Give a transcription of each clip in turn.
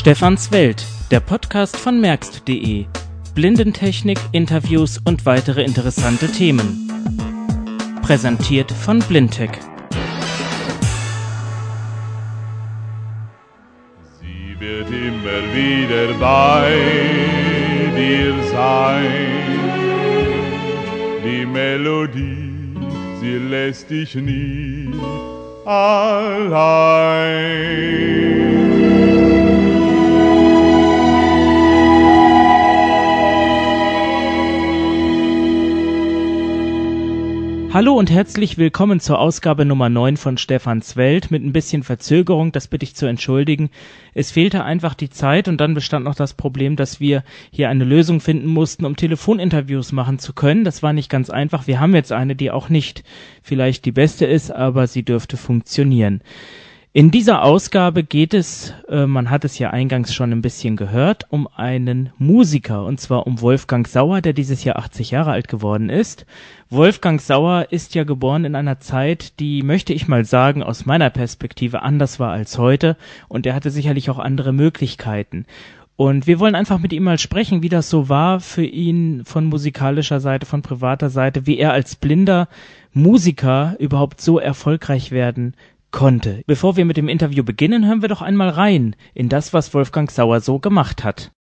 Stefans Welt, der Podcast von merkst.de. Blindentechnik, Interviews und weitere interessante Themen. Präsentiert von Blindtech. Sie wird immer wieder bei dir sein. Die Melodie, sie lässt dich nie allein. Hallo und herzlich willkommen zur Ausgabe Nummer 9 von Stefans Welt mit ein bisschen Verzögerung, das bitte ich zu entschuldigen. Es fehlte einfach die Zeit und dann bestand noch das Problem, dass wir hier eine Lösung finden mussten, um Telefoninterviews machen zu können. Das war nicht ganz einfach. Wir haben jetzt eine, die auch nicht vielleicht die beste ist, aber sie dürfte funktionieren. In dieser Ausgabe geht es, äh, man hat es ja eingangs schon ein bisschen gehört, um einen Musiker, und zwar um Wolfgang Sauer, der dieses Jahr 80 Jahre alt geworden ist. Wolfgang Sauer ist ja geboren in einer Zeit, die, möchte ich mal sagen, aus meiner Perspektive anders war als heute, und er hatte sicherlich auch andere Möglichkeiten. Und wir wollen einfach mit ihm mal sprechen, wie das so war für ihn von musikalischer Seite, von privater Seite, wie er als blinder Musiker überhaupt so erfolgreich werden konnte. Bevor wir mit dem Interview beginnen, hören wir doch einmal rein in das, was Wolfgang Sauer so gemacht hat.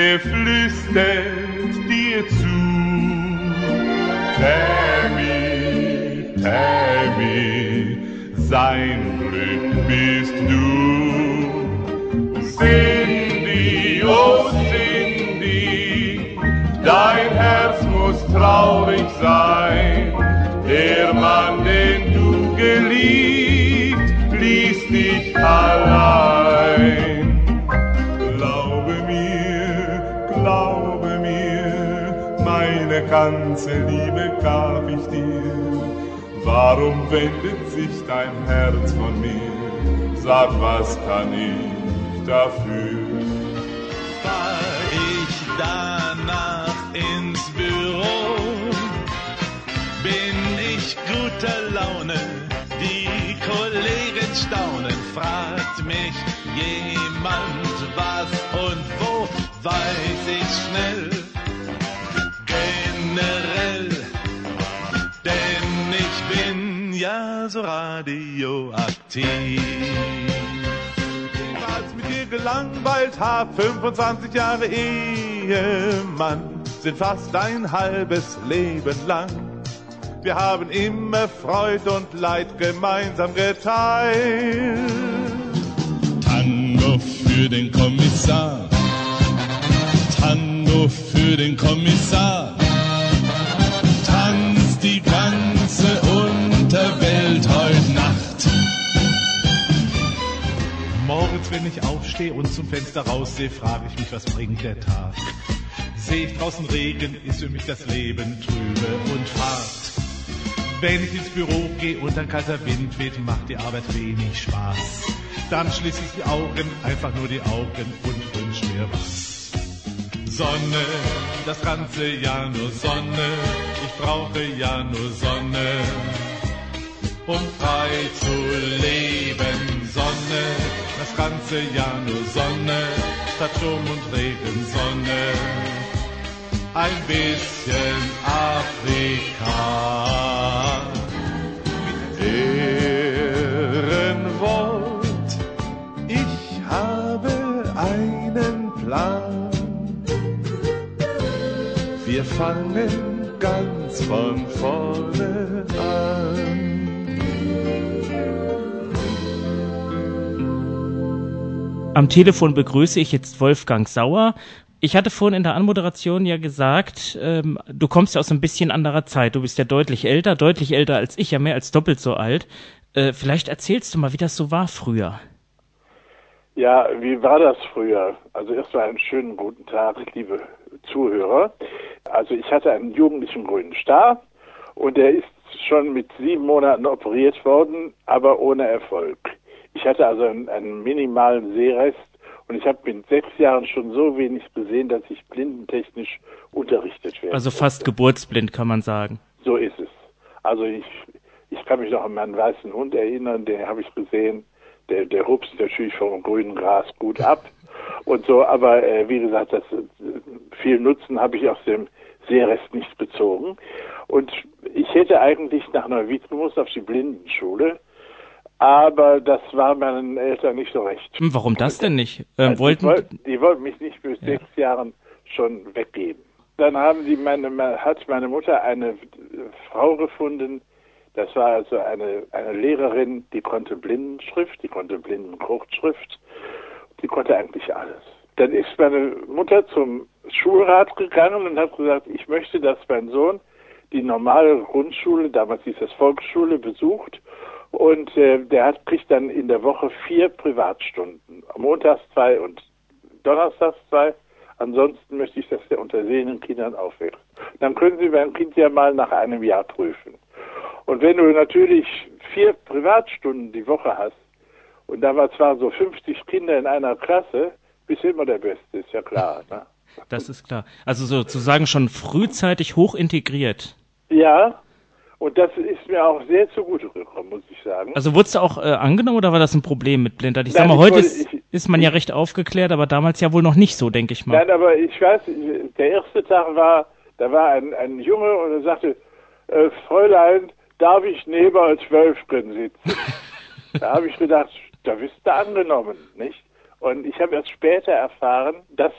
Er flüstert dir zu. Tammy, Tammy, sein Glück bist du. Cindy, oh Cindy, dein Herz muss traurig sein. Der Mann, den du geliebt, ließ dich allein. Ganze Liebe gab ich dir. Warum wendet sich dein Herz von mir? Sag, was kann ich dafür? fahr ich danach ins Büro. Bin ich guter Laune, die Kollegen staunen, fragt mich jemand was und wo, weiß ich schnell. Bin ja so radioaktiv Als mit dir gelangweilt hab, 25 Jahre Ehemann, sind fast ein halbes Leben lang. Wir haben immer Freud und Leid gemeinsam geteilt. Tango für den Kommissar. Tango für den Kommissar. Morgens, wenn ich aufstehe und zum Fenster raussehe, frage ich mich, was bringt der Tag? Sehe ich draußen Regen, ist für mich das Leben trübe und fad. Wenn ich ins Büro gehe und ein kalter Wind weht, macht die Arbeit wenig Spaß. Dann schließe ich die Augen, einfach nur die Augen und wünsch mir was. Sonne, das ganze Jahr nur Sonne, ich brauche ja nur Sonne um frei zu leben. Sonne, das ganze Jahr nur Sonne, statt Sturm und Regen Sonne. Ein bisschen Afrika. Ehrenwort, ich habe einen Plan. Wir fangen ganz von vorne an. Am Telefon begrüße ich jetzt Wolfgang Sauer. Ich hatte vorhin in der Anmoderation ja gesagt, ähm, du kommst ja aus ein bisschen anderer Zeit. Du bist ja deutlich älter, deutlich älter als ich, ja mehr als doppelt so alt. Äh, vielleicht erzählst du mal, wie das so war früher. Ja, wie war das früher? Also erstmal einen schönen guten Tag, liebe Zuhörer. Also ich hatte einen jugendlichen grünen Star und der ist schon mit sieben Monaten operiert worden, aber ohne Erfolg. Ich hatte also einen, einen minimalen Sehrest Und ich habe mit sechs Jahren schon so wenig gesehen, dass ich blindentechnisch unterrichtet werde. Also fast geburtsblind, kann man sagen. So ist es. Also ich, ich kann mich noch an meinen weißen Hund erinnern, den habe ich gesehen. Der, der hupst natürlich vom grünen Gras gut ab und so, aber äh, wie gesagt, das viel Nutzen habe ich aus dem Seerest nicht bezogen. Und ich hätte eigentlich nach Neuwied gemusst auf die Blindenschule, aber das war meinen Eltern nicht so recht. Hm, warum das denn nicht? Ähm, Also wollten, die, wollten, die wollten mich nicht bis sechs Jahren schon weggeben. Dann haben die meine, hat meine Mutter eine Frau gefunden, das war also eine, eine Lehrerin, die konnte Blindenschrift, die konnte Blindenkurzschrift, die konnte eigentlich alles. Dann ist meine Mutter zum Schulrat gegangen und hat gesagt, ich möchte, dass mein Sohn die normale Grundschule, damals hieß das Volksschule, besucht und äh, der hat, kriegt dann in der Woche vier Privatstunden. Montags zwei und Donnerstags zwei. Ansonsten möchte ich, dass der unter sehenden Kindern aufwächst. Dann können Sie mein Kind ja mal nach einem Jahr prüfen. Und wenn du natürlich vier Privatstunden die Woche hast, und da war zwar so 50 Kinder in einer Klasse, bist du immer der Beste, ist ja klar. Ne? das ist klar. Also sozusagen schon frühzeitig hoch integriert. Ja, und das ist mir auch sehr zugute gekommen, muss ich sagen. Also wurdest du auch äh, angenommen oder war das ein Problem mit Blindheit? Ich sag Nein, mal, ich heute ist, ist man ja recht aufgeklärt, aber damals ja wohl noch nicht so, denke ich mal. Nein, aber ich weiß, der erste Tag war, da war ein, ein Junge und er sagte, äh, Fräulein, darf ich neben als Wölfchen sitzen? da habe ich gedacht, da bist du angenommen, nicht? Und ich habe erst später erfahren, dass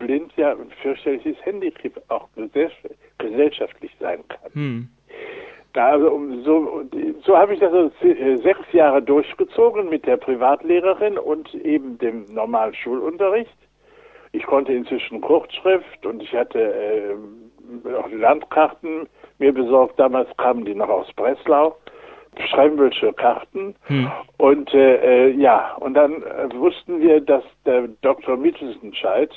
blind ja ein fürchterliches Handicap auch gesell- gesellschaftlich sein kann. Hm. Da, also um, so so habe ich das also sechs Jahre durchgezogen mit der Privatlehrerin und eben dem normalen Schulunterricht. Ich konnte inzwischen Kurzschrift und ich hatte äh, auch Landkarten mir besorgt. Damals kamen die noch aus Breslau. Schrembelsche Karten. Hm. Und äh, äh, ja, und dann äh, wussten wir, dass der Dr. Mittelsenscheid,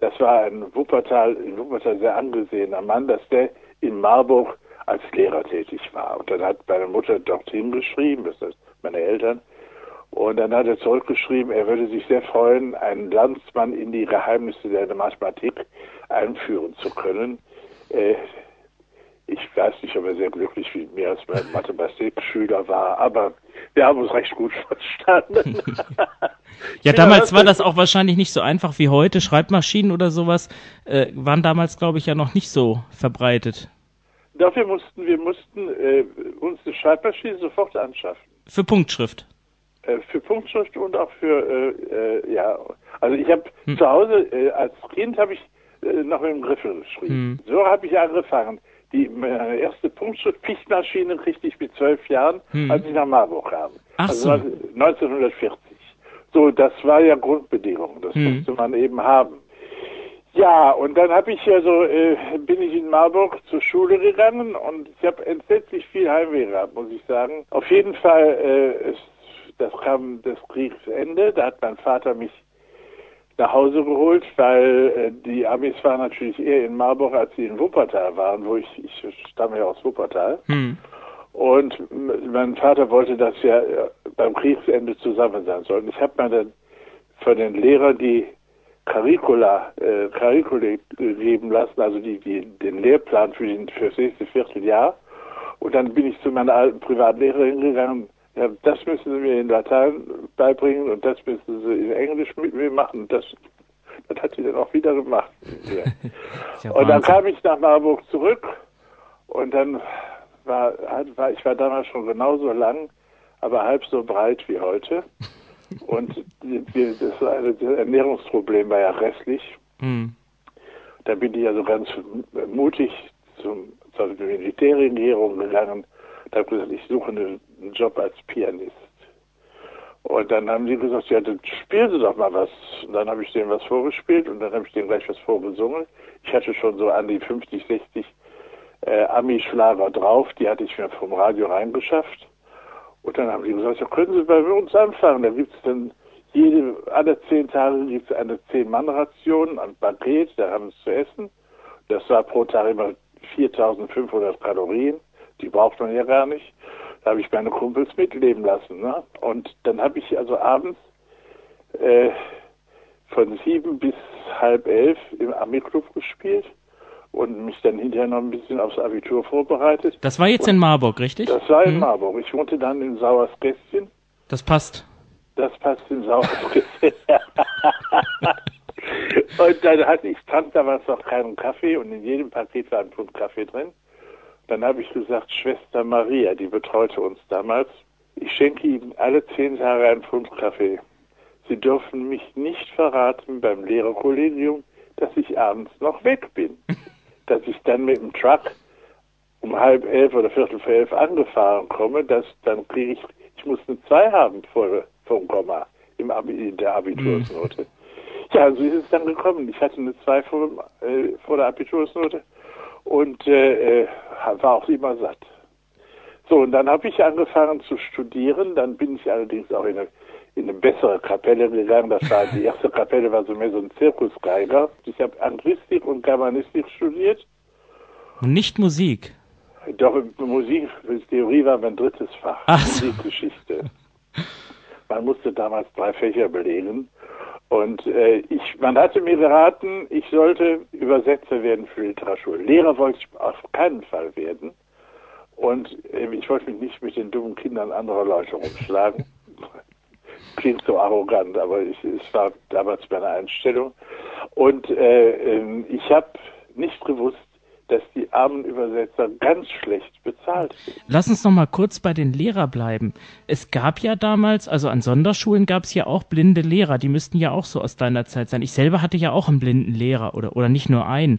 das war ein Wuppertal, in Wuppertal sehr angesehener Mann, dass der in Marburg als Lehrer tätig war. Und dann hat meine Mutter dorthin geschrieben, das ist meine Eltern, und dann hat er zurückgeschrieben, er würde sich sehr freuen, einen Landsmann in die Geheimnisse der Mathematik einführen zu können. Äh, ich weiß nicht, ob er sehr glücklich mit mir als mein Mathematikschüler war, aber wir haben uns recht gut verstanden. Ja, damals war das auch wahrscheinlich nicht so einfach wie heute. Schreibmaschinen oder sowas äh, waren damals, glaube ich, ja noch nicht so verbreitet. Dafür mussten wir mussten äh, uns eine Schreibmaschine sofort anschaffen. Für Punktschrift. Äh, für Punktschrift und auch für äh, äh, ja. Also ich habe Hm. zu Hause äh, als Kind habe ich äh, noch mit dem Griffel geschrieben. Hm. So habe ich angefangen. Die meine erste Punktschrift Pichtmaschine kriegte ich mit zwölf Jahren, Hm. als ich nach Marburg kam. Ach also so. 1940. So, das war ja Grundbedingung. Das Hm. musste man eben haben. Ja, und dann habe ich also äh, bin ich in Marburg zur Schule gegangen und ich habe entsetzlich viel Heimweh gehabt, muss ich sagen. Auf jeden Fall, äh, es, das kam das Kriegsende. Da hat mein Vater mich nach Hause geholt, weil äh, die Amis waren natürlich eher in Marburg, als sie in Wuppertal waren, wo ich, ich stamme ja aus Wuppertal. Hm. Und mein Vater wollte, dass wir äh, beim Kriegsende zusammen sein sollten. Ich habe mir dann von den Lehrern die Curricula, äh, Curricula geben lassen, also die, die, den Lehrplan für, den, für das nächste Vierteljahr. Und dann bin ich zu meiner alten Privatlehrerin gegangen. Ja, das müssen Sie mir in Latein beibringen und das müssen Sie in Englisch mit mir machen. Das, das hat sie dann auch wieder gemacht. Ja. Und dann kam ich nach Marburg zurück und dann war, war ich war damals schon genauso lang, aber halb so breit wie heute. Und die- die- das, Ernährungsproblem war ja restlich. Hm. Da bin ich also ganz mutig zum, zur Militärregierung gegangen und habe gesagt, ich suche einen, Job als Pianist. Und dann haben sie gesagt, ja, dann spielen Sie doch mal was. Und dann habe ich denen was vorgespielt und dann habe ich denen gleich was vorgesungen. Ich hatte schon so an die 50, 60 äh, Ami-Schlager drauf, die hatte ich mir vom Radio reingeschafft. Und dann haben die gesagt, ja, können Sie bei uns anfangen. Da gibt's dann jede, alle zehn Tage gibt's eine Zehn-Mann-Ration, ein Paket, da haben sie zu essen. Das war pro Tag immer 4500 Kalorien. Die braucht man ja gar nicht. Da habe ich meine Kumpels mitleben lassen. Ne? Und dann habe ich also abends äh, von sieben bis halb elf im Ami-Club gespielt und mich dann hinterher noch ein bisschen aufs Abitur vorbereitet. Das war jetzt und in Marburg, richtig? Das war in hm. Marburg. Ich wohnte dann in Sauerskästchen. Das passt. Das passt in Sauerskästchen. und dann hatte ich, trank damals noch keinen Kaffee und in jedem Paket war ein Pfund Kaffee drin. Dann habe ich gesagt, Schwester Maria, die betreute uns damals, ich schenke Ihnen alle zehn Tage einen Pfund Kaffee. Sie dürfen mich nicht verraten beim Lehrerkollegium, dass ich abends noch weg bin. Dass ich dann mit dem Truck um halb elf oder viertel vor elf angefahren komme, dass dann kriege ich, ich muss eine zwei haben vor, vom Komma im Abi, in der Abitursnote. Mhm. Ja, so ist es dann gekommen. Ich hatte eine zwei vor, äh, vor der Abitursnote und äh, äh war auch immer satt. So, und dann habe ich angefangen zu studieren. Dann bin ich allerdings auch in eine, in eine bessere Kapelle gegangen. Das war die erste Kapelle war so mehr so ein Zirkusgeiger. Ich habe Anglistik und Germanistik studiert. Und nicht Musik? Doch, Musik, Theorie war mein drittes Fach. Ach. Musikgeschichte. Man musste damals drei Fächer belegen. Und äh, ich, man hatte mir geraten, ich sollte Übersetzer werden für Literatur. Lehrer wollte ich auf keinen Fall werden. Und äh, ich wollte mich nicht mit den dummen Kindern anderer Leute rumschlagen. Klingt so arrogant, aber ich, es war damals meine Einstellung. Und äh, ähm, ich habe nicht gewusst, dass die armen Übersetzer ganz schlecht bezahlt sind. Lass uns noch mal kurz bei den Lehrern bleiben. Es gab ja damals, also an Sonderschulen gab es ja auch blinde Lehrer, die müssten ja auch so aus deiner Zeit sein. Ich selber hatte ja auch einen blinden Lehrer oder, oder nicht nur einen.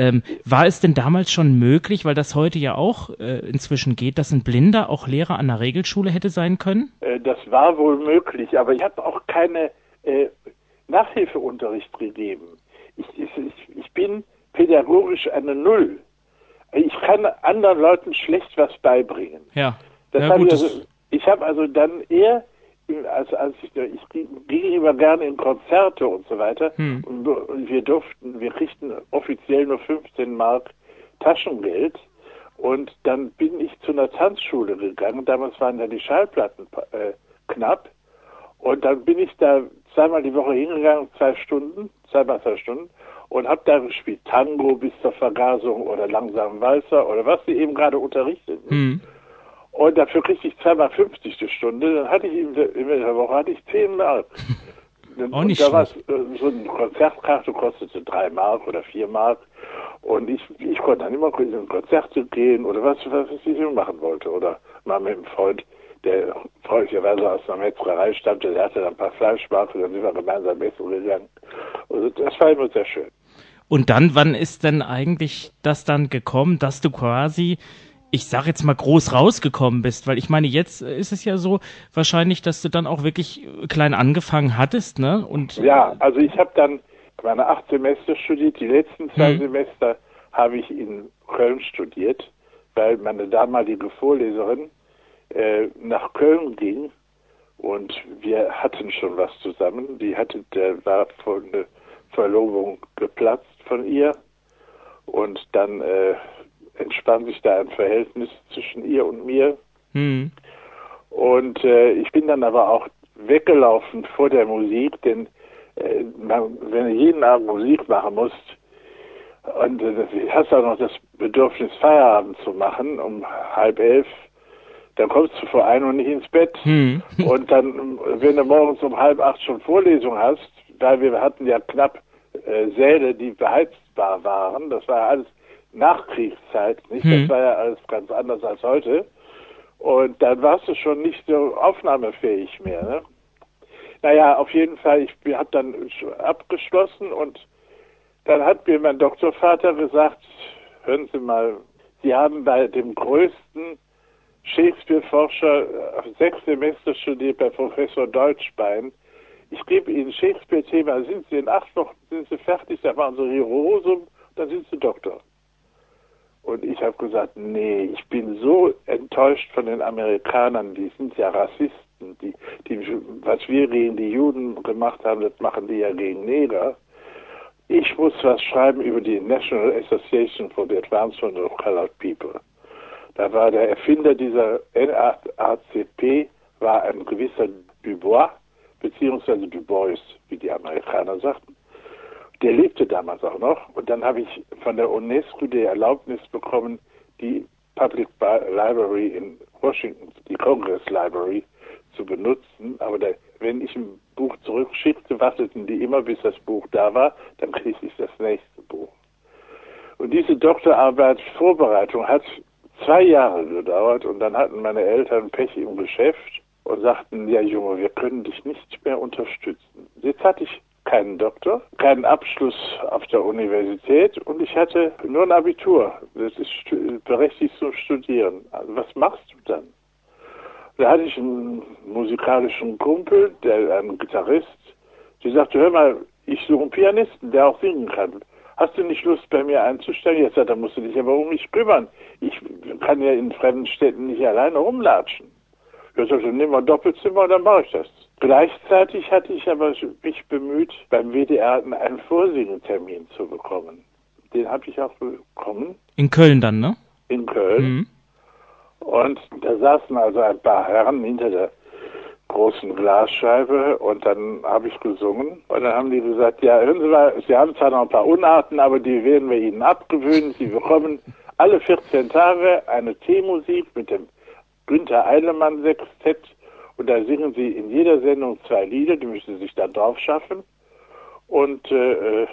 Ähm, war es denn damals schon möglich, weil das heute ja auch äh, inzwischen geht, dass ein Blinder auch Lehrer an der Regelschule hätte sein können? Äh, das war wohl möglich, aber ich habe auch keine äh, Nachhilfeunterricht gegeben. Ich, ich, ich bin pädagogisch eine Null. Ich kann anderen Leuten schlecht was beibringen. Ja. Das ja, gut, ich also, ich habe also dann eher, als, als ich, ich ging immer gerne in Konzerte und so weiter. Hm. Und, und wir durften, wir kriegten offiziell nur 15 Mark Taschengeld. Und dann bin ich zu einer Tanzschule gegangen. Damals waren ja die Schallplatten äh, knapp. Und dann bin ich da zweimal die Woche hingegangen, zwei Stunden, zweimal zwei Stunden und habe da gespielt Tango bis zur Vergasung oder langsamen Walzer oder was sie eben gerade unterrichteten. Mhm. Und dafür kriegte ich zweimal 50 die Stunde. Dann hatte ich in der, in der Woche hatte ich 10 Mark. Auch nicht und da war äh, so eine Konzertkarte kostete 3 Mark oder 4 Mark. Und ich, ich konnte dann immer in Konzerte gehen oder was, was ich machen wollte. Oder mal mit einem Freund, der freundlicherweise aus einer Metzgerei stammte, der hatte dann ein paar Fleischmarken, dann sind wir gemeinsam essen gegangen. Also das war immer sehr schön. Und dann, wann ist denn eigentlich das dann gekommen, dass du quasi, ich sag jetzt mal groß rausgekommen bist? Weil ich meine, jetzt ist es ja so wahrscheinlich, dass du dann auch wirklich klein angefangen hattest, ne? Und ja, also ich habe dann meine acht Semester studiert. Die letzten zwei hm. Semester habe ich in Köln studiert, weil meine damalige Vorleserin äh, nach Köln ging und wir hatten schon was zusammen. Die hatte, der war von eine Verlobung geplatzt von ihr und dann äh, entspann sich da ein Verhältnis zwischen ihr und mir. Mhm. Und äh, ich bin dann aber auch weggelaufen vor der Musik, denn äh, man, wenn du jeden Abend Musik machen musst und äh, hast auch noch das Bedürfnis, Feierabend zu machen um halb elf, dann kommst du vor ein und nicht ins Bett. Hm. Und dann, wenn du morgens um halb acht schon Vorlesung hast, weil wir hatten ja knapp äh, Säle, die beheizbar waren. Das war ja alles Nachkriegszeit, nicht? Hm. Das war ja alles ganz anders als heute. Und dann warst du schon nicht so aufnahmefähig mehr. Ne? Naja, auf jeden Fall, ich habe dann abgeschlossen und dann hat mir mein Doktorvater gesagt, hören Sie mal, Sie haben bei dem größten Shakespeare-Forscher äh, sechs Semester studiert bei Professor Deutschbein ich gebe Ihnen Shakespeare-Thema, sind Sie in acht Wochen, sind Sie fertig, da machen Sie Rosum, dann sind Sie Doktor. Und ich habe gesagt, nee, ich bin so enttäuscht von den Amerikanern, die sind ja Rassisten, die, die, was wir gegen die Juden gemacht haben, das machen die ja gegen Neger. Ich muss was schreiben über die National Association for the Advancement of Colored People. Da war der Erfinder dieser NAACP, war ein gewisser Dubois, beziehungsweise Du Bois, wie die Amerikaner sagten. Der lebte damals auch noch. Und dann habe ich von der UNESCO die Erlaubnis bekommen, die Public Library in Washington, die Congress Library, zu benutzen. Aber der, wenn ich ein Buch zurückschickte, warteten die immer, bis das Buch da war. Dann kriegte ich das nächste Buch. Und diese Doktorarbeit Vorbereitung hat zwei Jahre gedauert und dann hatten meine Eltern Pech im Geschäft und sagten, ja Junge, wir können dich nicht mehr unterstützen. Jetzt hatte ich keinen Doktor, keinen Abschluss auf der Universität und ich hatte nur ein Abitur. Das ist berechtigt zum Studieren. Also was machst du dann? Da hatte ich einen musikalischen Kumpel, der ein Gitarrist, die sagte, hör mal, ich suche einen Pianisten, der auch singen kann. Hast du nicht Lust, bei mir einzusteigen? Jetzt sagt er, musst du dich aber um mich kümmern. Ich kann ja in fremden Städten nicht alleine rumlatschen. Er sagte, nimm mal Doppelzimmer und dann mache ich das. Gleichzeitig hatte ich aber mich bemüht, beim WDR einen Vorsingetermin zu bekommen. Den habe ich auch bekommen. In Köln dann, ne? In Köln. Mhm. Und da saßen also ein paar Herren hinter der großen Glasscheibe und dann habe ich gesungen und dann haben die gesagt, ja, hören Sie mal, Sie haben zwar noch ein paar Unarten, aber die werden wir Ihnen abgewöhnen. Sie bekommen alle 14 Tage eine Teemusik mit dem Günther Eilemann Sextett und da singen Sie in jeder Sendung zwei Lieder, die müssen Sie sich dann drauf schaffen und äh,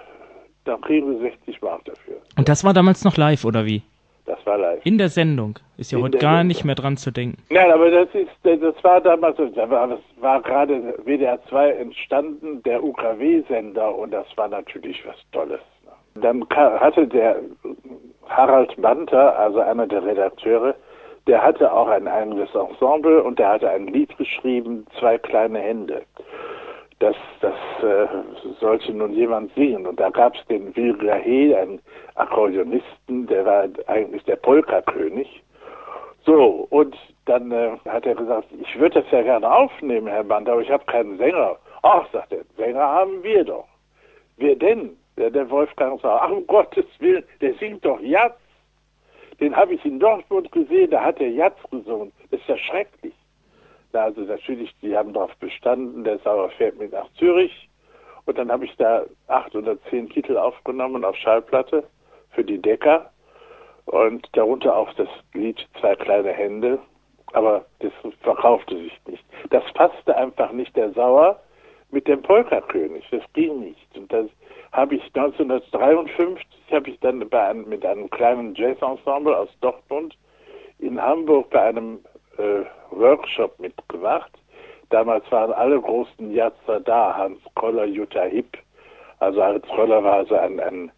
dann kriegen Sie 60 Mark dafür. Und das war damals noch live, oder wie? Das war live. In der Sendung. Ist ja In heute gar Sendung. nicht mehr dran zu denken. Nein, aber das ist, das war damals, das war, das war gerade WDR 2 entstanden, der UKW-Sender, und das war natürlich was Tolles. Dann hatte der Harald Banter, also einer der Redakteure, der hatte auch ein eigenes Ensemble und der hatte ein Lied geschrieben, Zwei kleine Hände das, das äh, sollte nun jemand singen. Und da gab es den Will Glahe, einen Akkordeonisten, der war eigentlich der Polka-König. So, und dann äh, hat er gesagt, ich würde das ja gerne aufnehmen, Herr Band, aber ich habe keinen Sänger. Ach, sagt er, Sänger haben wir doch. Wer denn? Der, der Wolfgang sagt, ach, um Gottes Willen, der singt doch Jatz. Den habe ich in Dortmund gesehen, da hat er Jatz gesungen. Das ist ja schrecklich. Also natürlich, die haben darauf bestanden, der Sauer fährt mit nach Zürich. Und dann habe ich da acht oder zehn Titel aufgenommen auf Schallplatte für die Decker. Und darunter auch das Lied Zwei kleine Hände. Aber das verkaufte sich nicht. Das passte einfach nicht der Sauer mit dem Polka-König. Das ging nicht. Und das habe ich 1953 habe ich dann einem, mit einem kleinen Jazz-Ensemble aus Dortmund in Hamburg bei einem äh, Workshop mitgemacht. Damals waren alle großen Jatzer da, Hans Koller, Jutta Hipp. Also Hans Koller war also ein, ein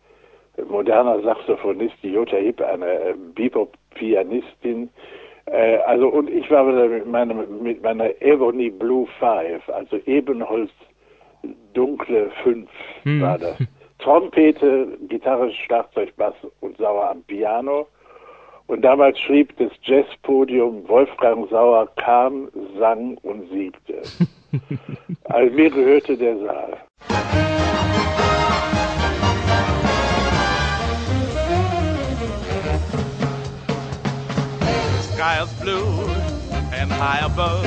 moderner Saxophonist, die Jutta Hipp eine äh, Bebop-Pianistin. Äh, also und ich war mit meinem mit meiner Ebony Blue Five, also Ebenholz dunkle Fünf hm. war das. Trompete, Gitarre, Schlagzeug, Bass und Sauer am Piano. Und damals schrieb das Jazzpodium, Wolfgang Sauer kam, sang und siegte. also mir gehörte der Saal. Is blue and high above.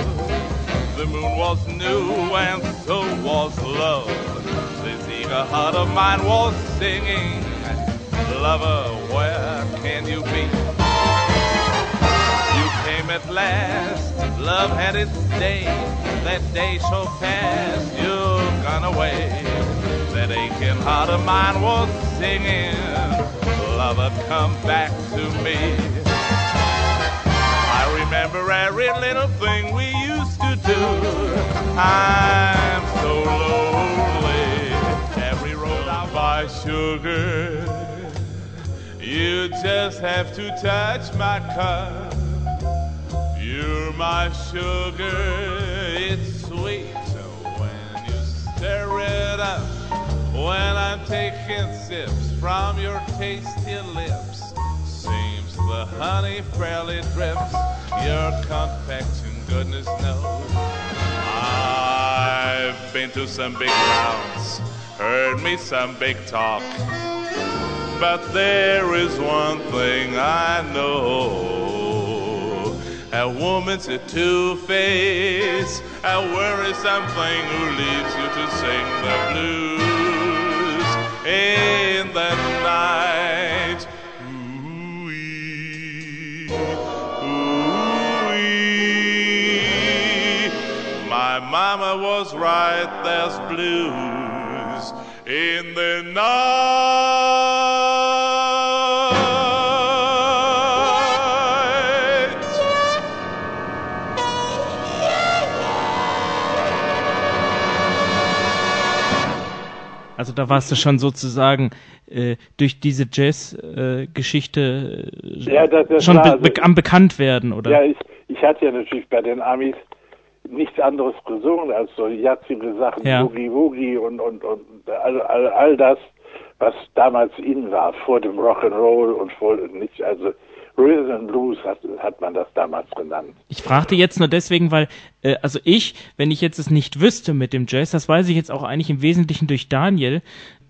The moon was new and so was love. This eager heart of mine was singing, Lover, where can you be? You came at last. Love had its day. That day so fast, you've gone away. That aching heart of mine was singing. Lover, come back to me. Every little thing we used to do. I'm so lonely. Every road I buy sugar. You just have to touch my cup. You're my sugar, it's sweet when you stir it up. When I'm taking sips from your tasty lips, seems the honey fairly drips. Your confection, goodness knows. I've been to some big towns, heard me some big talk, but there is one thing I know. A woman's a two-face, a worrisome thing who leaves you to sing the blues in the night. Mama was right, there's blues in the night. Also da warst du schon sozusagen äh, durch diese Jazz-Geschichte äh, Ja, das- das schon be also- be am bekannt werden, oder? Ja, ich, ich hatte ja natürlich bei den Amis nichts anderes gesungen als so jatzige Sachen, Ja. Boogie Woogie und, und, und all, all, all das, was damals in war, vor dem Rock'n'Roll und vor nicht, also Rhythm and Blues hat, hat man das damals genannt. Ich fragte jetzt nur deswegen, weil, äh, also ich, wenn ich jetzt es nicht wüsste mit dem Jazz, das weiß ich jetzt auch eigentlich im Wesentlichen durch Daniel,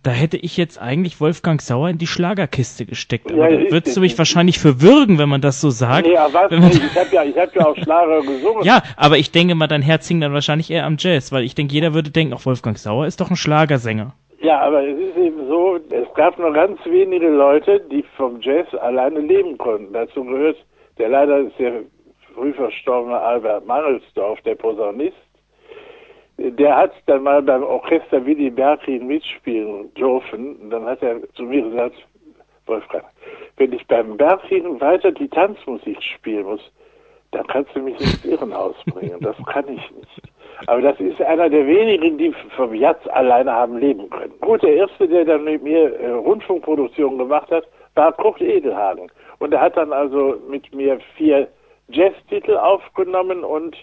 da hätte ich jetzt eigentlich Wolfgang Sauer in die Schlagerkiste gesteckt. Aber Ja, würdest du mich wahrscheinlich verwürgen, wenn man das so sagt. Nee, aber was, ich habe ja, ich hab ja auch Schlager gesungen. ja, aber ich denke mal, dein Herz hing dann wahrscheinlich eher am Jazz, weil ich denke, jeder würde denken, auch Wolfgang Sauer ist doch ein Schlagersänger. Ja, aber es ist eben so, es gab nur ganz wenige Leute, die vom Jazz alleine leben konnten. Dazu gehört der leider sehr früh verstorbene Albert Mangelsdorf, der Posaunist. Der hat dann mal beim Orchester Willy Berklin mitspielen dürfen. Und dann hat er zu mir gesagt, Wolfgang, wenn ich beim Berklin weiter die Tanzmusik spielen muss, dann kannst du mich ins Irrenhaus bringen. Das kann ich nicht. Aber das ist einer der wenigen, die vom Jazz alleine haben leben können. Gut, der erste, der dann mit mir äh, Rundfunkproduktionen gemacht hat, war Kurt Edelhagen. Und er hat dann also mit mir vier Jazztitel aufgenommen und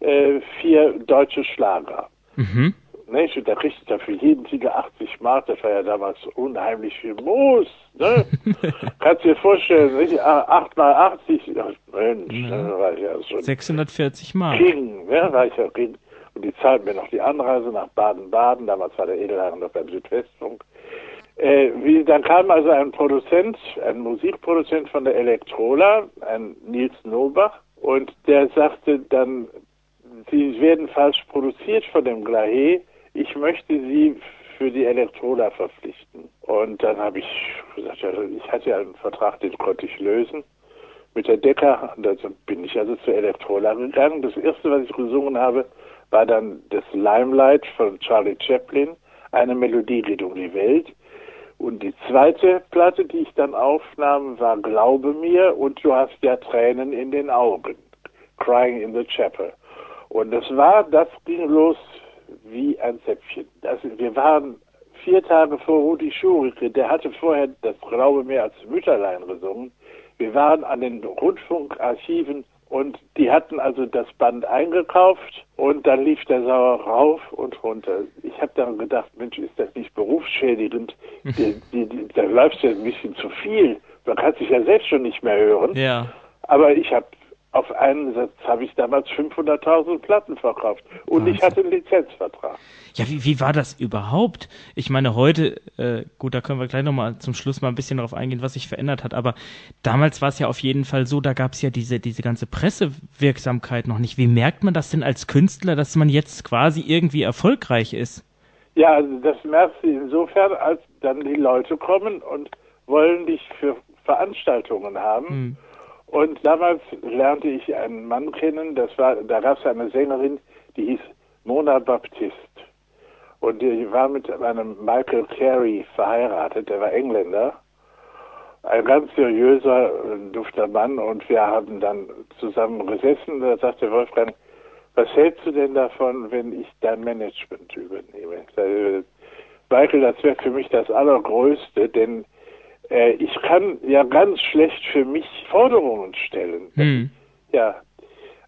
äh, vier deutsche Schlager. Mhm. Nicht? Und da kriegte ich dafür jeden Titel 80 Mark, das war ja damals unheimlich viel Moos. Ne? Kannst dir vorstellen, nicht? 8 mal 80, ach, Mensch, da war ich ja schon 640 Mark. King, ne? war ich ja King. Und die zahlten mir noch die Anreise nach Baden-Baden, damals war der Edelhagen noch beim Südwestfunk. Äh, wie, dann kam also ein Produzent, ein Musikproduzent von der Elektrola, ein Nils Nobach, und der sagte dann, Sie werden falsch produziert von dem Glahe, ich möchte Sie für die Elektrola verpflichten. Und dann habe ich gesagt, ja, ich hatte ja einen Vertrag, den konnte ich lösen mit der Decker. Und dann bin ich also zur Elektrola gegangen. Das erste, was ich gesungen habe, war dann das Limelight von Charlie Chaplin, eine Melodie geht um die Welt. Und die zweite Platte, die ich dann aufnahm, war Glaube mir und du hast ja Tränen in den Augen. Crying in the Chapel. Und das war, das ging los wie ein Zäpfchen. Das, wir waren vier Tage vor Rudi Schurike, der hatte vorher das Glaube mir als Mütterlein gesungen. Wir waren an den Rundfunkarchiven und die hatten also das Band eingekauft und dann lief der Sauer rauf und runter. Ich habe dann gedacht, Mensch, ist das nicht berufsschädigend? Da läuft ja ein bisschen zu viel. Man kann sich ja selbst schon nicht mehr hören. Ja. Aber ich habe auf einen Satz habe ich damals 500.000 Platten verkauft und ich hatte einen Lizenzvertrag. Ja, wie, wie war das überhaupt? Ich meine, heute, äh, gut, da können wir gleich nochmal zum Schluss mal ein bisschen darauf eingehen, was sich verändert hat, aber damals war es ja auf jeden Fall so, da gab es ja diese, diese ganze Pressewirksamkeit noch nicht. Wie merkt man das denn als Künstler, dass man jetzt quasi irgendwie erfolgreich ist? Ja, also das merkst du insofern, als dann die Leute kommen und wollen dich für Veranstaltungen haben. Hm. Und damals lernte ich einen Mann kennen, das war, da gab es eine Sängerin, die hieß Mona Baptiste. Und die war mit einem Michael Carey verheiratet, der war Engländer. Ein ganz seriöser, äh, dufter Mann. Und wir haben dann zusammen gesessen. Da sagte Wolfgang, was hältst du denn davon, wenn ich dein Management übernehme? Sagte, Michael, das wäre für mich das Allergrößte, denn äh, ich kann ja ganz schlecht für mich Forderungen stellen. Hm. Ja.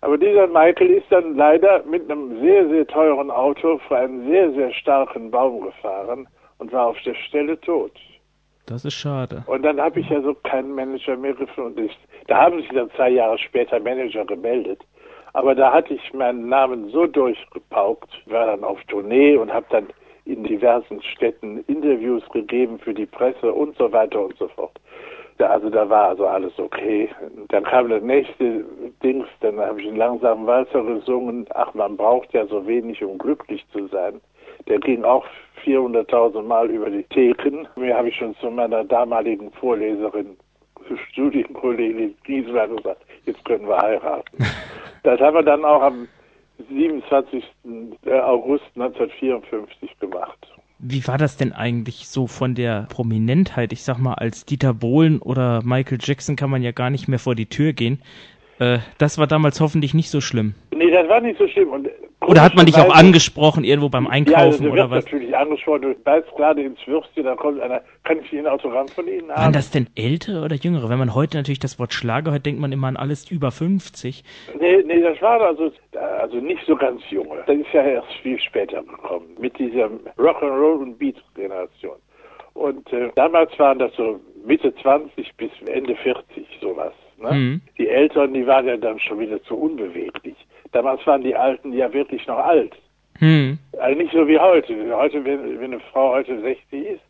Aber dieser Michael ist dann leider mit einem sehr, sehr teuren Auto vor einen sehr, sehr starken Baum gefahren und war auf der Stelle tot. Das ist schade. Und dann habe ich ja so keinen Manager mehr gefunden. Ich, da haben sich dann zwei Jahre später Manager gemeldet. Aber da hatte ich meinen Namen so durchgepaukt, war dann auf Tournee und habe dann in diversen Städten Interviews gegeben für die Presse und so weiter und so fort. Da, also da war also alles okay. Dann kam der nächste Dings, dann habe ich einen langsamen Walzer gesungen. Ach, man braucht ja so wenig, um glücklich zu sein. Der ging auch 400.000 Mal über die Theken. Mir habe ich schon zu meiner damaligen Vorleserin, Studienkollegin Giesler gesagt, jetzt können wir heiraten. das haben wir dann auch am 27. August 1954 gemacht. Wie war das denn eigentlich so von der Prominentheit? Ich sag mal, als Dieter Bohlen oder Michael Jackson kann man ja gar nicht mehr vor die Tür gehen. Äh, das war damals hoffentlich nicht so schlimm. Nee, das war nicht so schlimm. Und oder hat man dich auch angesprochen irgendwo beim Einkaufen ja, also oder was? natürlich angesprochen. Du beißt gerade ins Würstchen, da kommt einer, kann ich ein Autogramm von Ihnen haben? Waren das denn ältere oder jüngere? Wenn man heute natürlich das Wort Schlager hört, denkt man immer an alles über 50. Nee, nee, das war also, also nicht so ganz junge. Das ist ja erst viel später gekommen. Mit dieser Rock'n'Roll und Beat-Generation. Und äh, damals waren das so Mitte 20 bis Ende 40, sowas. Ne? Mhm. Die Älteren, die waren ja dann schon wieder zu unbeweglich. Damals waren die Alten ja wirklich noch alt. Hm. Also nicht so wie heute. Heute, wenn, wenn eine Frau heute 60 ist,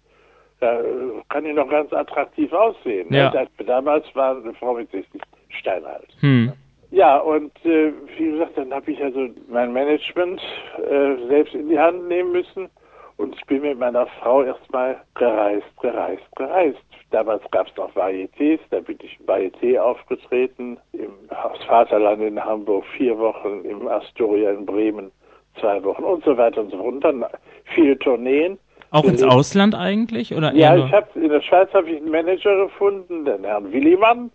da kann die noch ganz attraktiv aussehen. Ne? Ja. Ne? Damals war eine Frau mit 60 steinalt. Hm. Ja, und äh, wie gesagt, dann habe ich also mein Management äh, selbst in die Hand nehmen müssen und ich bin mit meiner Frau erstmal gereist, gereist, gereist. Damals gab es noch Varietés, da bin ich im Varieté aufgetreten, im Haus Vaterland in Hamburg vier Wochen, im Astoria in Bremen zwei Wochen und so weiter und so fort. Und dann viele Tourneen. Auch ins Ausland eigentlich? Oder ja, ich hab, in der Schweiz habe ich einen Manager gefunden, den Herrn Willimann.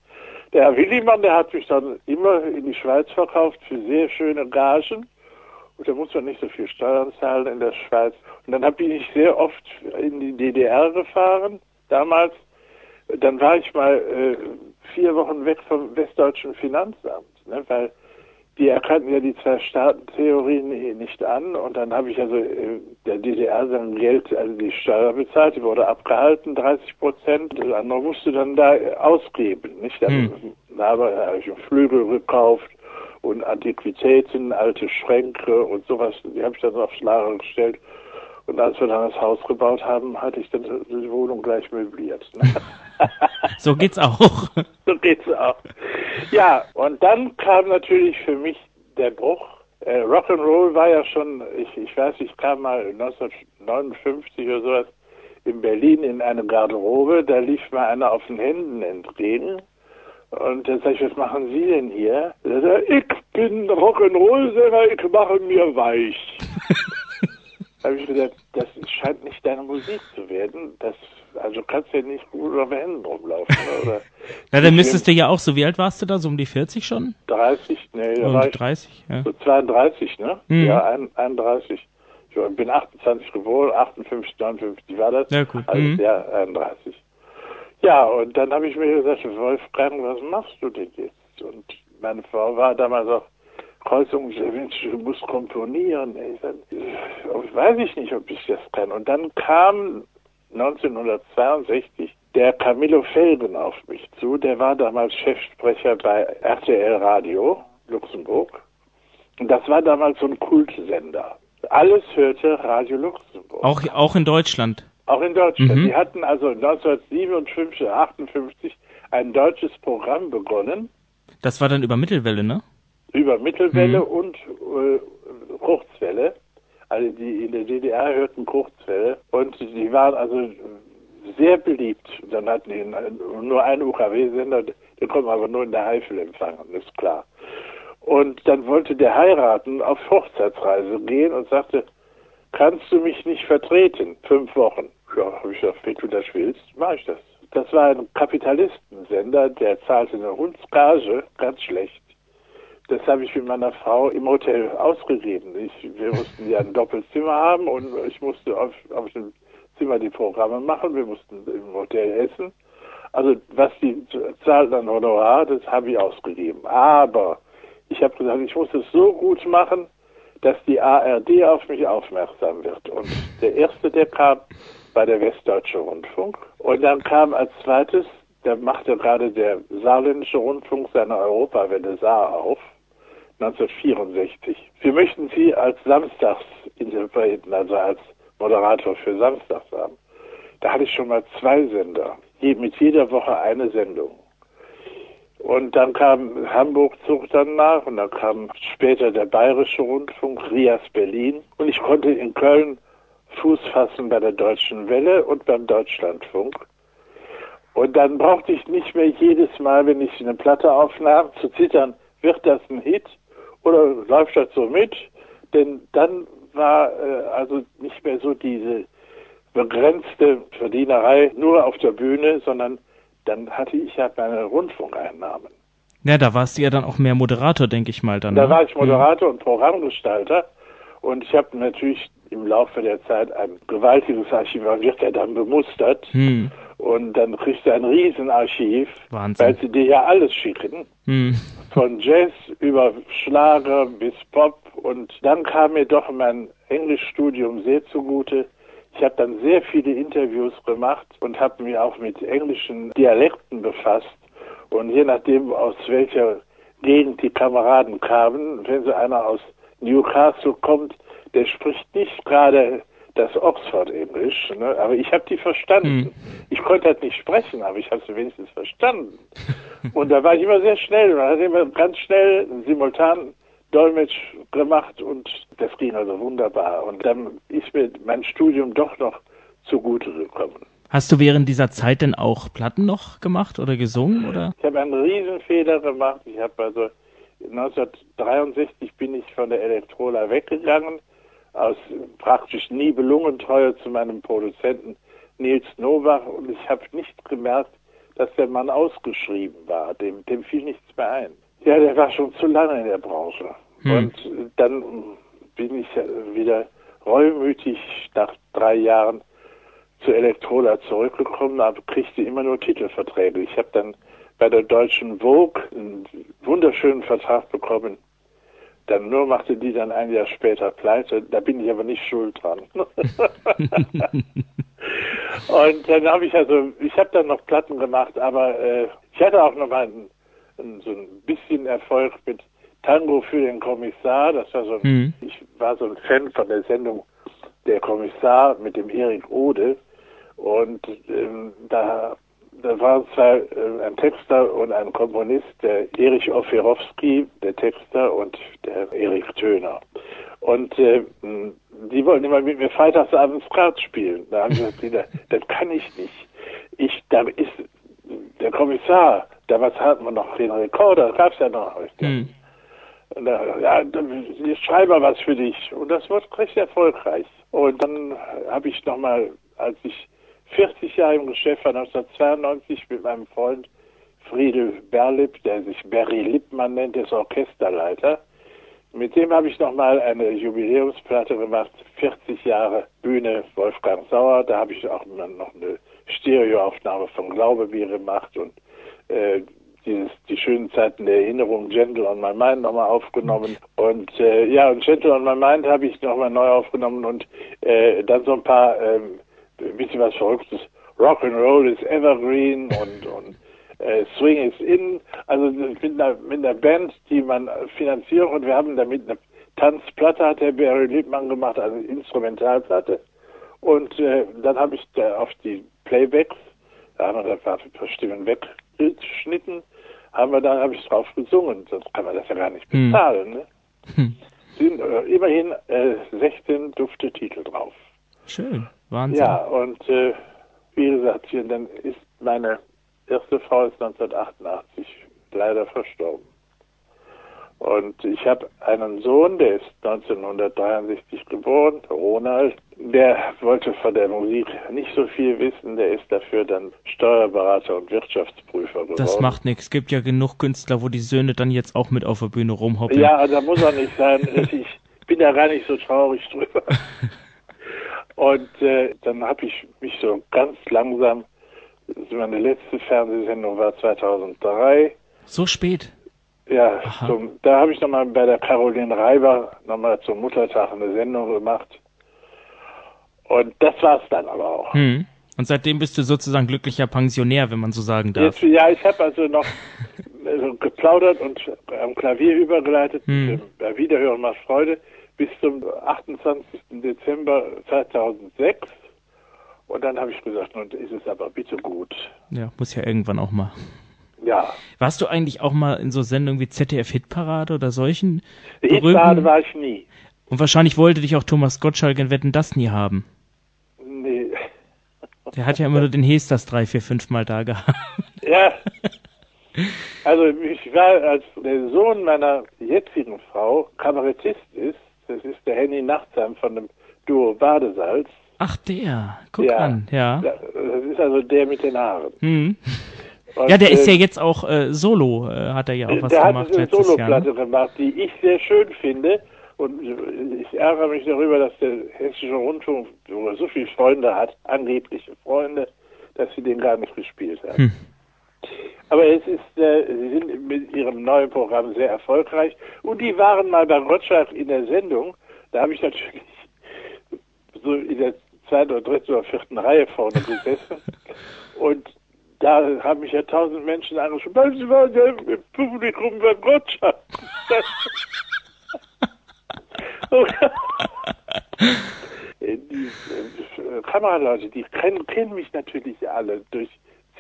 Der Herr Willimann, der hat mich dann immer in die Schweiz verkauft für sehr schöne Gagen. Und da muss man nicht so viel Steuern zahlen in der Schweiz. Und dann bin ich sehr oft in die DDR gefahren, damals. Dann war ich mal äh, vier Wochen weg vom Westdeutschen Finanzamt, ne, weil die erkannten ja die zwei Staatentheorien nicht an und dann habe ich also äh, der DDR sein Geld, also die Steuer bezahlt, die wurde abgehalten, 30 Prozent, das andere musste dann da ausgeben, nicht? Dann hm. habe, habe ich einen Flügel gekauft und Antiquitäten, alte Schränke und sowas, die habe ich dann aufs Lager gestellt. Und als wir dann das Haus gebaut haben, hatte ich dann die Wohnung gleich möbliert. Ne? so geht's auch. so geht's auch. Ja, und dann kam natürlich für mich der Bruch. Äh, Rock'n'Roll war ja schon, ich, ich weiß, ich kam mal 1959 oder sowas in Berlin in eine Garderobe, da lief mir einer auf den Händen entgegen und dann sag ich, was machen Sie denn hier? Sagt ich bin Rock'n'Roll-Sänger, ich mache mir weich. da habe ich gesagt, das scheint nicht deine Musik zu werden. Das, also kannst du ja nicht gut auf Händen rumlaufen. Oder? Na, dann müsstest du ja auch, so wie alt warst du da, so um die 40 schon? 30, nee, da um ich 30, ja. So 32, ne? Mhm. Ja, 31. Ich bin 28 geboren, 58, 59 war das. Ja, gut. Also, mhm. ja, 31. Ja, und dann habe ich mir gesagt, Wolfgang, was machst du denn jetzt? Und meine Frau war damals auch Kreuzung, du musst komponieren. Ich, sag, ich weiß ich nicht, ob ich das kann. Und dann kam 1962 der Camillo Felgen auf mich zu. Der war damals Chefsprecher bei RTL Radio Luxemburg. Und das war damals so ein Kultsender. Alles hörte Radio Luxemburg. Auch, auch in Deutschland? Auch in Deutschland. Mhm. Die hatten also 1957, 58 ein deutsches Programm begonnen. Das war dann über Mittelwelle, ne? Über Mittelwelle mhm. und äh, Kurzwelle. Also die in der DDR hörten Kurzwelle und die waren also sehr beliebt. Dann hatten die nur einen UKW-Sender, den konnte man aber nur in der Eifel empfangen, ist klar. Und dann wollte der heiraten, auf Hochzeitsreise gehen und sagte, kannst du mich nicht vertreten? Fünf Wochen. Ja, habe ich gesagt, wenn du das willst, mache ich das. Das war ein Kapitalistensender, der zahlte eine Hundsgage, ganz schlecht. Das habe ich mit meiner Frau im Hotel ausgegeben. Ich, wir mussten ja ein Doppelzimmer haben und ich musste auf, auf dem Zimmer die Programme machen. Wir mussten im Hotel essen. Also was die zahlt an Honorar, das habe ich ausgegeben. Aber ich habe gesagt, ich muss es so gut machen, dass die ARD auf mich aufmerksam wird. Und der erste, der kam, war der Westdeutsche Rundfunk. Und dann kam als zweites, da machte gerade der Saarländische Rundfunk seine Europawelle Saar auf, 1964. Wir möchten Sie als Samstagsinterpreten, also als Moderator für Samstags haben. Da hatte ich schon mal zwei Sender, mit jeder Woche eine Sendung. Und dann kam Hamburg zog dann nach und dann kam später der Bayerische Rundfunk, Rias Berlin. Und ich konnte in Köln Fuß fassen bei der Deutschen Welle und beim Deutschlandfunk. Und dann brauchte ich nicht mehr jedes Mal, wenn ich eine Platte aufnahm, zu zittern, wird das ein Hit oder läuft das so mit? Denn dann war äh, also nicht mehr so diese begrenzte Verdienerei nur auf der Bühne, sondern dann hatte ich ja meine Rundfunkeinnahmen. Ja, da warst du ja dann auch mehr Moderator, denke ich mal dann. Da ne? war ich Moderator und Programmgestalter und ich habe natürlich im Laufe der Zeit ein gewaltiges Archiv, man wird ja dann bemustert Hm. und dann kriegst du ein Riesenarchiv, Wahnsinn. weil sie dir ja alles schicken, Hm. von Jazz über Schlager bis Pop und dann kam mir doch mein Englischstudium sehr zugute. Ich habe dann sehr viele Interviews gemacht und habe mich auch mit englischen Dialekten befasst und je nachdem aus welcher Gegend die Kameraden kamen, wenn so einer aus Newcastle kommt, der spricht nicht gerade das Oxford-Englisch, ne? aber ich habe die verstanden. Ich konnte halt nicht sprechen, aber ich habe sie wenigstens verstanden. Und da war ich immer sehr schnell. Man hat immer ganz schnell simultan Dolmetsch gemacht und das ging also wunderbar. Und dann ist mir mein Studium doch noch zugute gekommen. Hast du während dieser Zeit denn auch Platten noch gemacht oder gesungen oder? Ich habe einen Riesenfehler gemacht. Ich habe also 1963 bin ich von der Elektrola weggegangen, aus praktisch Nibelungentreue zu meinem Produzenten Nils Novach und ich habe nicht gemerkt, dass der Mann ausgeschrieben war. Dem, dem fiel nichts mehr ein. Ja, der war schon zu lange in der Branche. Hm. Und dann bin ich wieder reumütig nach drei Jahren zu Elektrola zurückgekommen, aber kriegte immer nur Titelverträge. Ich habe dann bei der deutschen Vogue einen wunderschönen Vertrag bekommen. Dann nur machte die dann ein Jahr später pleite. Da bin ich aber nicht schuld dran. Und dann habe ich also, ich habe dann noch Platten gemacht, aber äh, ich hatte auch noch mal ein, ein, so ein bisschen Erfolg mit Tango für den Kommissar. Das war so ein, Hm. ich war so ein Fan von der Sendung Der Kommissar mit dem Erik Ode. Und ähm, da, da waren zwei, äh, ein Texter und ein Komponist, der Erich Offerowski, der Texter, und der Erik Töner. Und äh, die wollten immer mit mir freitagsabends Skat spielen. Da haben sie gesagt, das kann ich nicht. Ich, da ist der Kommissar, damals hatten wir noch den Rekorder, das gab's ja noch nicht. Ja, ich schreibe was für dich. Und das wird recht erfolgreich. Und dann habe ich nochmal, als ich 40 Jahre im Geschäft war, 1992 mit meinem Freund Friedel Berlip, der sich Barry Lippmann nennt, ist Orchesterleiter. Mit dem habe ich nochmal eine Jubiläumsplatte gemacht, 40 Jahre Bühne Wolfgang Sauer. Da habe ich auch noch eine Stereoaufnahme von Glaube mir gemacht und äh, dieses, die schönen Zeiten der Erinnerung, Gentle on My Mind nochmal aufgenommen. Und äh, ja, und Gentle on My Mind habe ich nochmal neu aufgenommen und äh, dann so ein paar, ähm, ein bisschen was Verrücktes. Rock and Roll is Evergreen und, und äh, Swing is In. Also mit einer, mit einer Band, die man finanziert und wir haben damit eine Tanzplatte, hat der Barry Liebmann gemacht, also eine Instrumentalplatte. Und äh, dann habe ich da auf die Playbacks, da haben wir ein paar Stimmen weggeschnitten, haben wir dann, habe ich drauf gesungen, sonst kann man das ja gar nicht Hm. bezahlen. Ne? Hm. Sind äh, immerhin äh, 16 dufte Titel drauf. Schön. Wahnsinn. Ja, und äh, wie gesagt, hier, dann ist meine erste Frau ist 1988 leider verstorben. Und ich habe einen Sohn, der ist 1963 geboren, Ronald. Der wollte von der Musik nicht so viel wissen. Der ist dafür dann Steuerberater und Wirtschaftsprüfer geworden. Das macht nichts. Gibt ja genug Künstler, wo die Söhne dann jetzt auch mit auf der Bühne rumhoppeln. Ja, da muss er nicht sein. Ich bin da gar nicht so traurig drüber. Und äh, dann habe ich mich so ganz langsam, meine letzte Fernsehsendung war 2003. So spät. Ja, zum, da habe ich nochmal bei der Caroline Reiber nochmal zum Muttertag eine Sendung gemacht. Und das war's dann aber auch. Hm. Und seitdem bist du sozusagen glücklicher Pensionär, wenn man so sagen darf. Jetzt, ja, ich habe also noch also geplaudert und am Klavier übergeleitet. Hm. Bei Wiederhören macht Freude bis zum 28. Dezember 2006. Und dann habe ich gesagt, nun ist es aber bitte gut. Ja, muss ja irgendwann auch mal. Ja. Warst du eigentlich auch mal in so Sendungen wie ZDF Hitparade oder solchen? Hitparade war ich nie. Und wahrscheinlich wollte dich auch Thomas Gottschalk in Wetten das nie haben. Nee. Der hat ja immer nur den Hesters drei, vier, fünf Mal da gehabt. Ja. Also ich war, als der Sohn meiner jetzigen Frau Kabarettist ist, das ist der Henny Nachtsam von dem Duo Badesalz. Ach, der. Guck ja, an, ja. Das ist also der mit den Haaren. Hm. Und, Ja, der ist äh, ja jetzt auch äh, solo, äh, hat er ja auch was der gemacht hat eine letztes Jahr. Soloplatte Ne? gemacht, die ich sehr schön finde. Und ich ärgere mich darüber, dass der Hessische Rundfunk, wo er so viele Freunde hat, angebliche Freunde, dass sie den gar nicht gespielt haben. Hm. Aber es ist, äh, sie sind mit ihrem neuen Programm sehr erfolgreich. Und die waren mal bei Gottschalk in der Sendung. Da habe ich natürlich so in der zweiten oder dritten oder vierten Reihe vorne gesessen. Und da haben mich ja tausend Menschen angesprochen. Bleiben Sie mal im Publikum beim Gottschalk. die Kameraleute, die kennen, kennen mich natürlich alle durch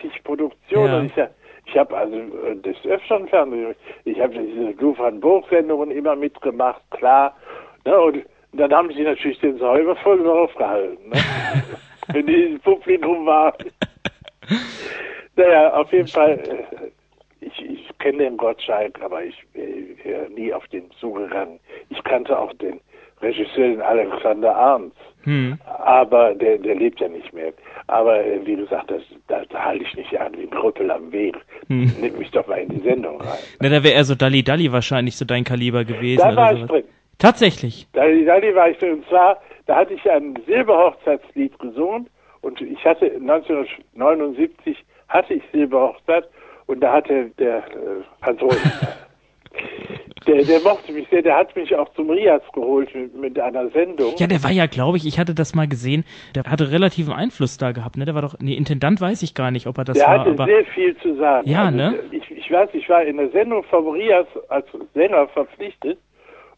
zig Produktionen. Ja. Ich, ich habe also äh, des Öfteren Fernsehen, ich habe diese Lou van Burg Sendungen immer mitgemacht, klar. Ne, und dann haben sie natürlich den Säuber voll drauf gehalten. Ne? Wenn die im Publikum waren. Naja, auf jeden Fall, äh, ich, ich kenne den Gottschalk, aber ich äh, wäre nie auf den zugegangen. Ich kannte auch den Regisseur, den Alexander Arndt. Hm. Aber der, der lebt ja nicht mehr. Aber äh, wie gesagt, das, das, da halte ich nicht an wie ein Krüppel am Weg. Hm. Nimm mich doch mal in die Sendung rein. Na, da wäre er so Dalli Dalli wahrscheinlich so dein Kaliber gewesen. Da war ich sowas. drin. Tatsächlich. Da, da war ich drin. Und zwar, da hatte ich ein Silberhochzeitslied gesungen und ich hatte 1979 hatte ich Silberhochzeit und da hatte der äh, Hans Rosen, der, der mochte mich sehr, der hat mich auch zum Rias geholt mit, mit einer Sendung. Ja, der war ja, glaube ich, ich hatte das mal gesehen, der hatte relativen Einfluss da gehabt, ne? Der war doch, nee, Intendant weiß ich gar nicht, ob er das Der war, hatte aber sehr viel zu sagen. Ja, also, ne? Ich, ich weiß, ich war in der Sendung von Rias als Sänger verpflichtet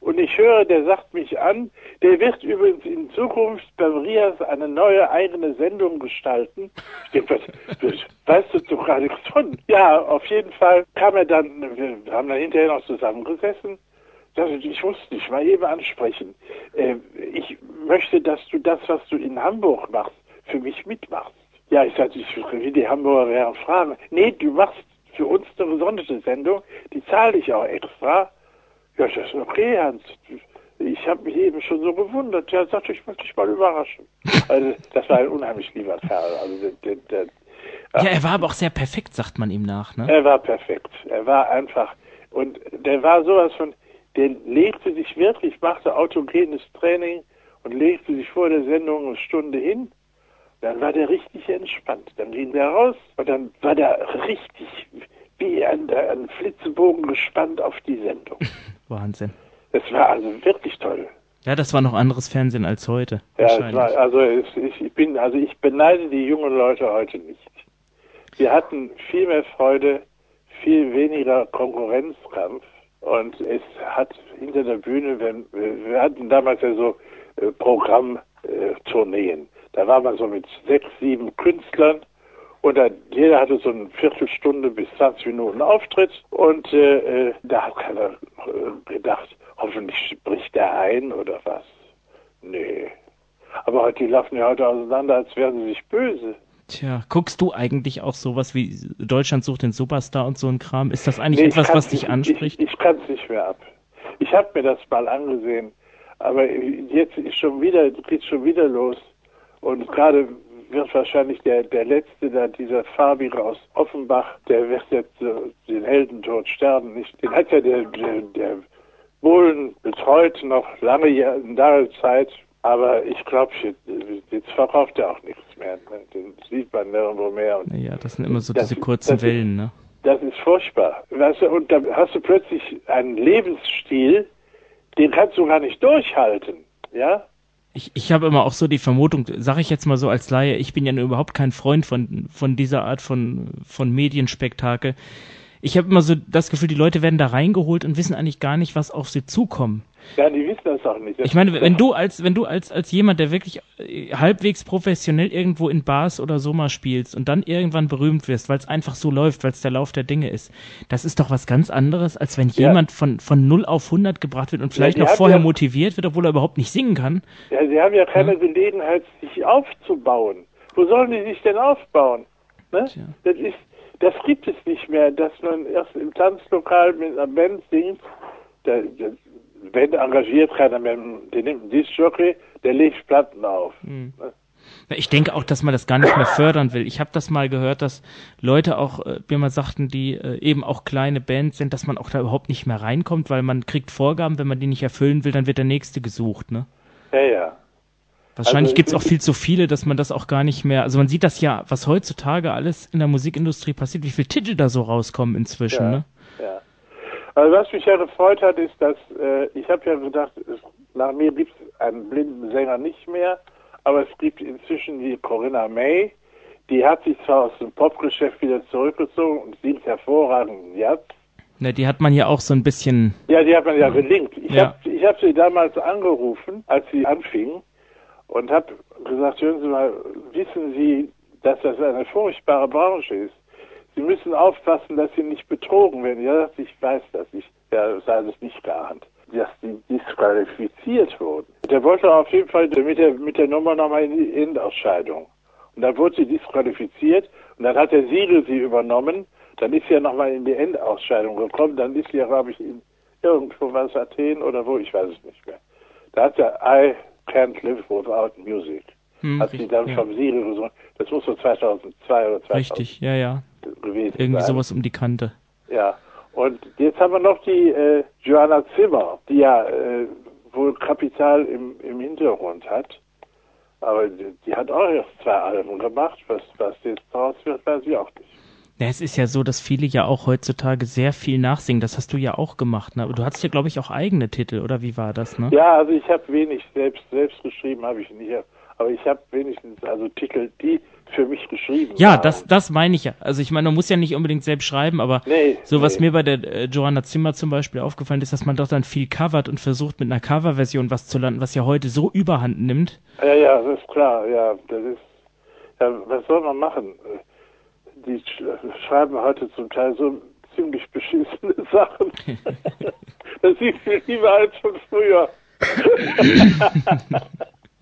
und ich höre, der sagt mich an, der wird übrigens in Zukunft beim Rias eine neue eigene Sendung gestalten. Ich denke, was, was, weißt du doch nichts von? Ja, auf jeden Fall kam er dann, wir haben dann hinterher noch zusammengesessen. Ich muss dich mal eben ansprechen. Äh, ich möchte, dass du das, was du in Hamburg machst, für mich mitmachst. Ja, ich sagte, ich will die Hamburger wären fragen. Nee, du machst für uns eine gesonderte Sendung, die zahle ich auch extra. Ja, das ist okay, Hans. Ich habe mich eben schon so gewundert. Ja, sagte ich, möchte dich mal überraschen. Also, das war ein unheimlich lieber Kerl. Also, der, der, der, ja, er war aber auch sehr perfekt, sagt man ihm nach, ne? er war perfekt. Er war einfach, und der war sowas von, der legte sich wirklich, machte autogenes Training und legte sich vor der Sendung eine Stunde hin. Dann war der richtig entspannt. Dann ging der raus und dann war der richtig wie ein, ein Flitzebogen gespannt auf die Sendung. Wahnsinn. Es war also wirklich toll. Ja, das war noch anderes Fernsehen als heute. Ja, war, also es, ich, ich bin, also ich beneide die jungen Leute heute nicht. Wir hatten viel mehr Freude, viel weniger Konkurrenzkampf und es hat hinter der Bühne, wenn wir hatten damals ja so äh, Programmtourneen. Da war man so mit sechs, sieben Künstlern und dann, jeder hatte so eine Viertelstunde bis 20 Minuten Auftritt und äh, äh, da hat keiner äh, gedacht, hoffentlich bricht der ein oder was. Nee. Aber die laufen ja heute auseinander, als wären sie sich böse. Tja, guckst du eigentlich auch sowas wie Deutschland sucht den Superstar und so ein Kram? Ist das eigentlich Nee, etwas, was dich anspricht? Ich, ich kann es nicht mehr ab. Ich habe mir das mal angesehen, aber jetzt ist schon wieder, geht's schon wieder los. Und gerade wird wahrscheinlich der, der letzte, da dieser Fabio aus Offenbach, der wird jetzt äh, den Heldentod sterben. Nicht, den hat ja der, der, der Bohlen betreut noch lange lange Zeit. Aber ich glaube, jetzt, jetzt verkauft er auch nichts mehr. Den sieht man nirgendwo mehr. Und Naja, das sind immer so Das- diese kurzen Wellen, ne? das ist furchtbar. Weißt du, und dann hast du plötzlich einen Lebensstil, den kannst du gar nicht durchhalten. Ja? Ich, ich habe immer auch so die Vermutung, sage ich jetzt mal so als Laie, ich bin ja überhaupt kein Freund von, von dieser Art von, von Medienspektakel. Ich habe immer so das Gefühl, die Leute werden da reingeholt und wissen eigentlich gar nicht, was auf sie zukommt. Ja, die wissen das auch nicht. Das ich meine, wenn du als, wenn du als, als jemand, der wirklich äh, halbwegs professionell irgendwo in Bars oder so mal spielst und dann irgendwann berühmt wirst, weil es einfach so läuft, weil es der Lauf der Dinge ist, das ist doch was ganz anderes, als wenn Ja. jemand von, von 0 auf 100 gebracht wird und vielleicht die noch vorher ja- motiviert wird, obwohl er überhaupt nicht singen kann. Ja, sie haben ja keine Gelegenheit, sich aufzubauen. Wo sollen die sich denn aufbauen? Ne? Das ist, das gibt es nicht mehr, dass man erst im Tanzlokal mit einer Band singt. Der, der Band engagiert keiner mehr. Der nimmt einen Discjockey, der legt Platten auf. Na, Ich denke auch, dass man das gar nicht mehr fördern will. Ich habe das mal gehört, dass Leute auch äh, mir mal sagten, die äh, eben auch kleine Bands sind, dass man auch da überhaupt nicht mehr reinkommt, weil man kriegt Vorgaben, wenn man die nicht erfüllen will, dann wird der nächste gesucht. Ne? Ja, ja. Wahrscheinlich Also, gibt's auch ich- viel zu viele, dass man das auch gar nicht mehr. Also man sieht das ja, was heutzutage alles in der Musikindustrie passiert, wie viele Titel da so rauskommen inzwischen. Ja. Ne? Also was mich ja gefreut hat, ist, dass äh, ich habe ja gedacht, es, nach mir gibt es einen blinden Sänger nicht mehr, aber es gibt inzwischen die Corinna May, die hat sich zwar aus dem Popgeschäft wieder zurückgezogen und singt hervorragend Jazz. Ne, die hat man ja auch so ein bisschen. Ja, die hat man ja gelingt. Ich Ja. habe ich hab sie damals angerufen, als sie anfing und habe gesagt, hören Sie mal, wissen Sie, dass das eine furchtbare Branche ist? Sie müssen aufpassen, dass Sie nicht betrogen werden. Ja, sie, ich weiß das. Ich ja, das nicht geahnt. Dass die disqualifiziert wurden. Der wollte auf jeden Fall mit der, mit der Nummer nochmal in die Endausscheidung. Und dann wurde sie disqualifiziert und dann hat der Siegel sie übernommen. Dann ist sie ja nochmal in die Endausscheidung gekommen. Dann ist sie ja, glaube ich, in irgendwo was Athen oder wo, ich weiß es nicht mehr. Da hat er I can't live without music. Hm, hat sie dann ja. vom Siegel gesungen. Das muss so 2002 oder 2000 Richtig, ja, ja. gewesen Irgendwie sein. sowas um die Kante. Ja. Und jetzt haben wir noch die äh, Joanna Zimmer, die ja äh, wohl Kapital im, im Hintergrund hat. Aber die, die hat auch erst zwei Alben gemacht. Was, was jetzt draus wird, weiß ich auch nicht. Ja, es ist ja so, dass viele ja auch heutzutage sehr viel nachsingen. Das hast du ja auch gemacht. Ne? Aber du hattest ja, glaube ich, auch eigene Titel, oder wie war das? Ne? Ja, also ich habe wenig selbst selbst geschrieben, habe ich nicht. Aber ich habe wenigstens also Titel, die für mich geschrieben Ja, waren. das, das meine ich ja. Also ich meine, man muss ja nicht unbedingt selbst schreiben, aber Nee, so was nee. mir bei der äh, Joanna Zimmer zum Beispiel aufgefallen ist, dass man doch dann viel covert und versucht mit einer Coverversion was zu landen, was ja heute so überhand nimmt. Ja, ja, das ist klar, ja, das ist, ja, was soll man machen? Die sch schreiben heute zum Teil so ziemlich beschissene Sachen. das ist viel lieber als von früher.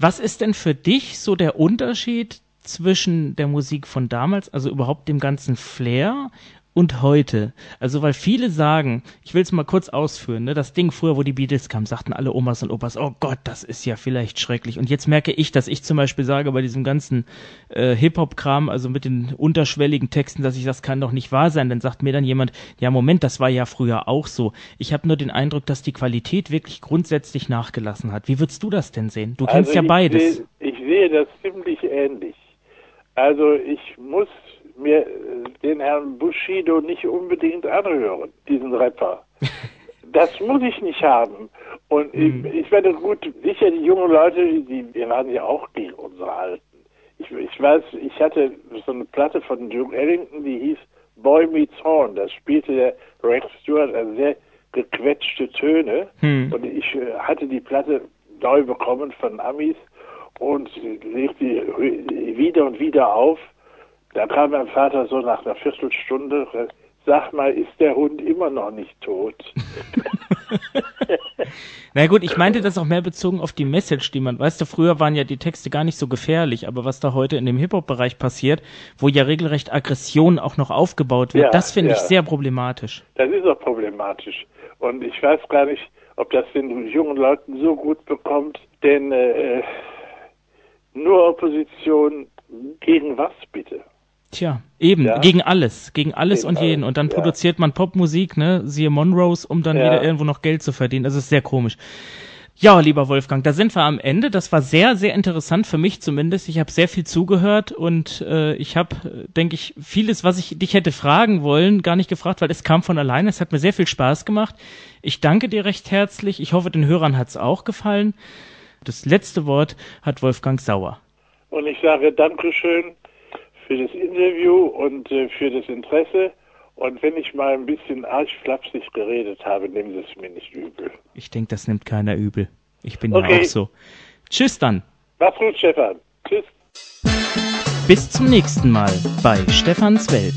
Was ist denn für dich so der Unterschied zwischen der Musik von damals, also überhaupt dem ganzen Flair und heute? Also, weil viele sagen, ich will es mal kurz ausführen, ne, das Ding früher, wo die Beatles kamen, sagten alle Omas und Opas, oh Gott, das ist ja vielleicht schrecklich. Und jetzt merke ich, dass ich zum Beispiel sage, bei diesem ganzen äh, Hip-Hop-Kram, also mit den unterschwelligen Texten, dass ich das kann doch nicht wahr sein. Dann sagt mir dann jemand, ja Moment, das war ja früher auch so. Ich habe nur den Eindruck, dass die Qualität wirklich grundsätzlich nachgelassen hat. Wie würdest du das denn sehen? Du kennst Also ja beides. Sehe, ich sehe das ziemlich ähnlich. Also ich muss mir äh, den Herrn Bushido nicht unbedingt anhören, diesen Rapper. Das muss ich nicht haben. Und Hm. ich, ich werde gut, sicher die jungen Leute, die, die waren ja auch gegen unsere Alten. Ich, ich weiß, ich hatte so eine Platte von Duke Ellington, die hieß Boy Meets Horn. Da spielte der Rex Stewart also sehr gequetschte Töne. Hm. Und ich äh, hatte die Platte neu bekommen von Amis und legte die wieder und wieder auf. Da kam mein Vater so nach einer Viertelstunde, sag mal, ist der Hund immer noch nicht tot? Na gut, ich meinte das auch mehr bezogen auf die Message, die man, weißt du, früher waren ja die Texte gar nicht so gefährlich, aber was da heute in dem Hip-Hop-Bereich passiert, wo ja regelrecht Aggression auch noch aufgebaut wird, Ja, das finde ich ja. sehr problematisch. Das ist auch problematisch. Und ich weiß gar nicht, ob das den jungen Leuten so gut bekommt, denn äh, nur Opposition gegen was bitte? Tja, eben, Ja. gegen alles, gegen alles Gegen und jeden. alles, Und dann ja. produziert man Popmusik, ne, siehe Monrose, um dann Ja. wieder irgendwo noch Geld zu verdienen. Das ist sehr komisch. Ja, lieber Wolfgang, da sind wir am Ende. Das war sehr, sehr interessant für mich zumindest. Ich habe sehr viel zugehört und äh, ich habe, denke ich, vieles, was ich dich hätte fragen wollen, gar nicht gefragt, weil es kam von alleine. Es hat mir sehr viel Spaß gemacht. Ich danke dir recht herzlich. Ich hoffe, den Hörern hat es auch gefallen. Das letzte Wort hat Wolfgang Sauer. Und ich sage Dankeschön für das Interview und äh, für das Interesse Und wenn ich mal ein bisschen arg flapsig geredet habe, nehmen Sie es mir nicht übel. Ich denke, das nimmt keiner übel. Ich bin Okay. ja auch so. Tschüss dann. Mach's gut, Stefan. Tschüss. Bis zum nächsten Mal bei Stefans Welt.